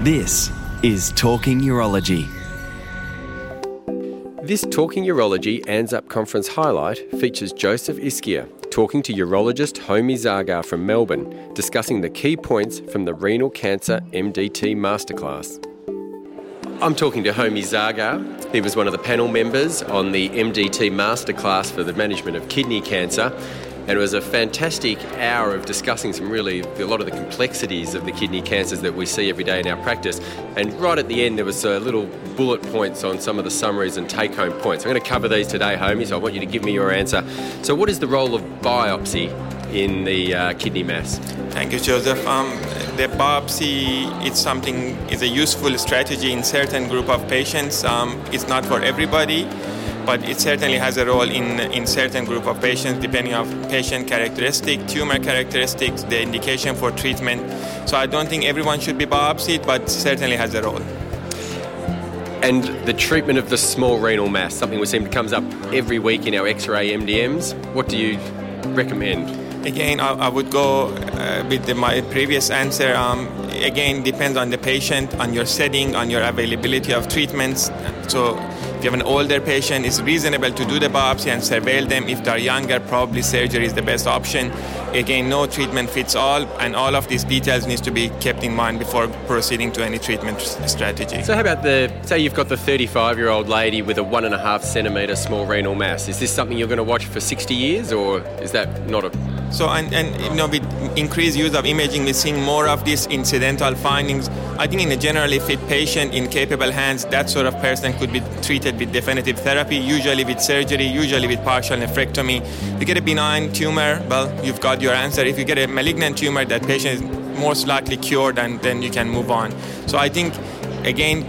This is Talking Urology. This Talking Urology ANZUP conference highlight features Joseph Ischia talking to urologist Homi Zargar from Melbourne, discussing the key points from the Renal Cancer MDT Masterclass. I'm talking to Homi Zargar. He was one of the panel members on the MDT Masterclass for the management of kidney cancer. And it was a fantastic hour of discussing some really, a lot of the complexities of the kidney cancers that we see every day in our practice. And right at the end, there was a little bullet points on some of the summaries and take home points. I'm going to cover these today, Homi, so I want you to give me your answer. So, what is the role of biopsy in the uh, kidney mass? Thank you, Joseph. Um, the biopsy is something is a useful strategy in certain group of patients. Um, it's not for everybody but it certainly has a role in, in certain group of patients depending on patient characteristic, tumor characteristics, the indication for treatment. So I don't think everyone should be biopsied, but certainly has a role. And the treatment of the small renal mass, something we seem comes up every week in our X-ray MDMs. What do you recommend? Again, I, I would go uh, with the, my previous answer. Um, again, depends on the patient, on your setting, on your availability of treatments. So if you have an older patient, it's reasonable to do the biopsy and surveil them. If they're younger, probably surgery is the best option. Again, no treatment fits all, and all of these details needs to be kept in mind before proceeding to any treatment strategy. So, how about the say you've got the 35-year-old lady with a one and a half centimetre small renal mass? Is this something you're going to watch for 60 years, or is that not a so, and, and you know, with increased use of imaging, we're seeing more of these incidental findings. I think in a generally fit patient in capable hands, that sort of person could be treated with definitive therapy, usually with surgery, usually with partial nephrectomy. If you get a benign tumor, well, you've got your answer. If you get a malignant tumor, that patient is most likely cured and then you can move on. So I think again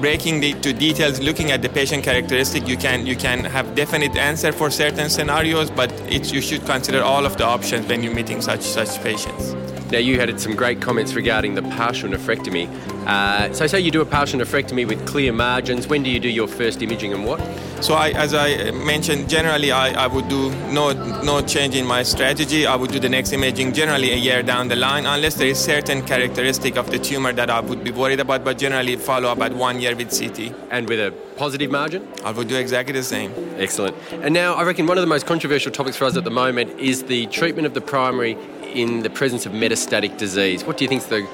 breaking the to details looking at the patient characteristic you can you can have definite answer for certain scenarios but you should consider all of the options when you're meeting such such patients now you had some great comments regarding the partial nephrectomy uh, so say you do a partial nephrectomy with clear margins when do you do your first imaging and what so I, as I mentioned, generally I, I would do no no change in my strategy. I would do the next imaging generally a year down the line, unless there is certain characteristic of the tumor that I would be worried about. But generally follow up at one year with CT. And with a positive margin? I would do exactly the same. Excellent. And now I reckon one of the most controversial topics for us at the moment is the treatment of the primary in the presence of metastatic disease. What do you think is the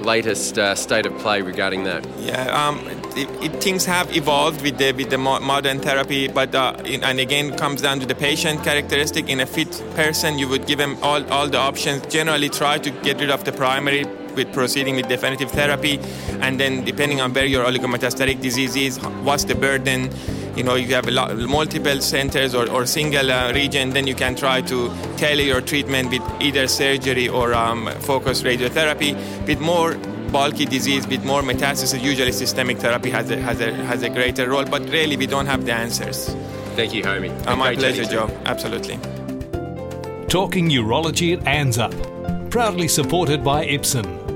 latest uh, state of play regarding that? Yeah, um, it, it, things have evolved with the with the modern therapy, but uh, in, and again comes down to the patient characteristic. In a fit person, you would give them all, all the options. Generally, try to get rid of the primary with proceeding with definitive therapy, and then depending on where your oligometastatic disease is, what's the burden you know if you have a lot, multiple centers or, or single uh, region then you can try to tailor your treatment with either surgery or um, focused radiotherapy. With more bulky disease with more metastasis usually systemic therapy has a, has a, has a greater role but really we don't have the answers. Thank you Homi uh, my pleasure joe. Absolutely. Talking urology at anzup proudly supported by ipsen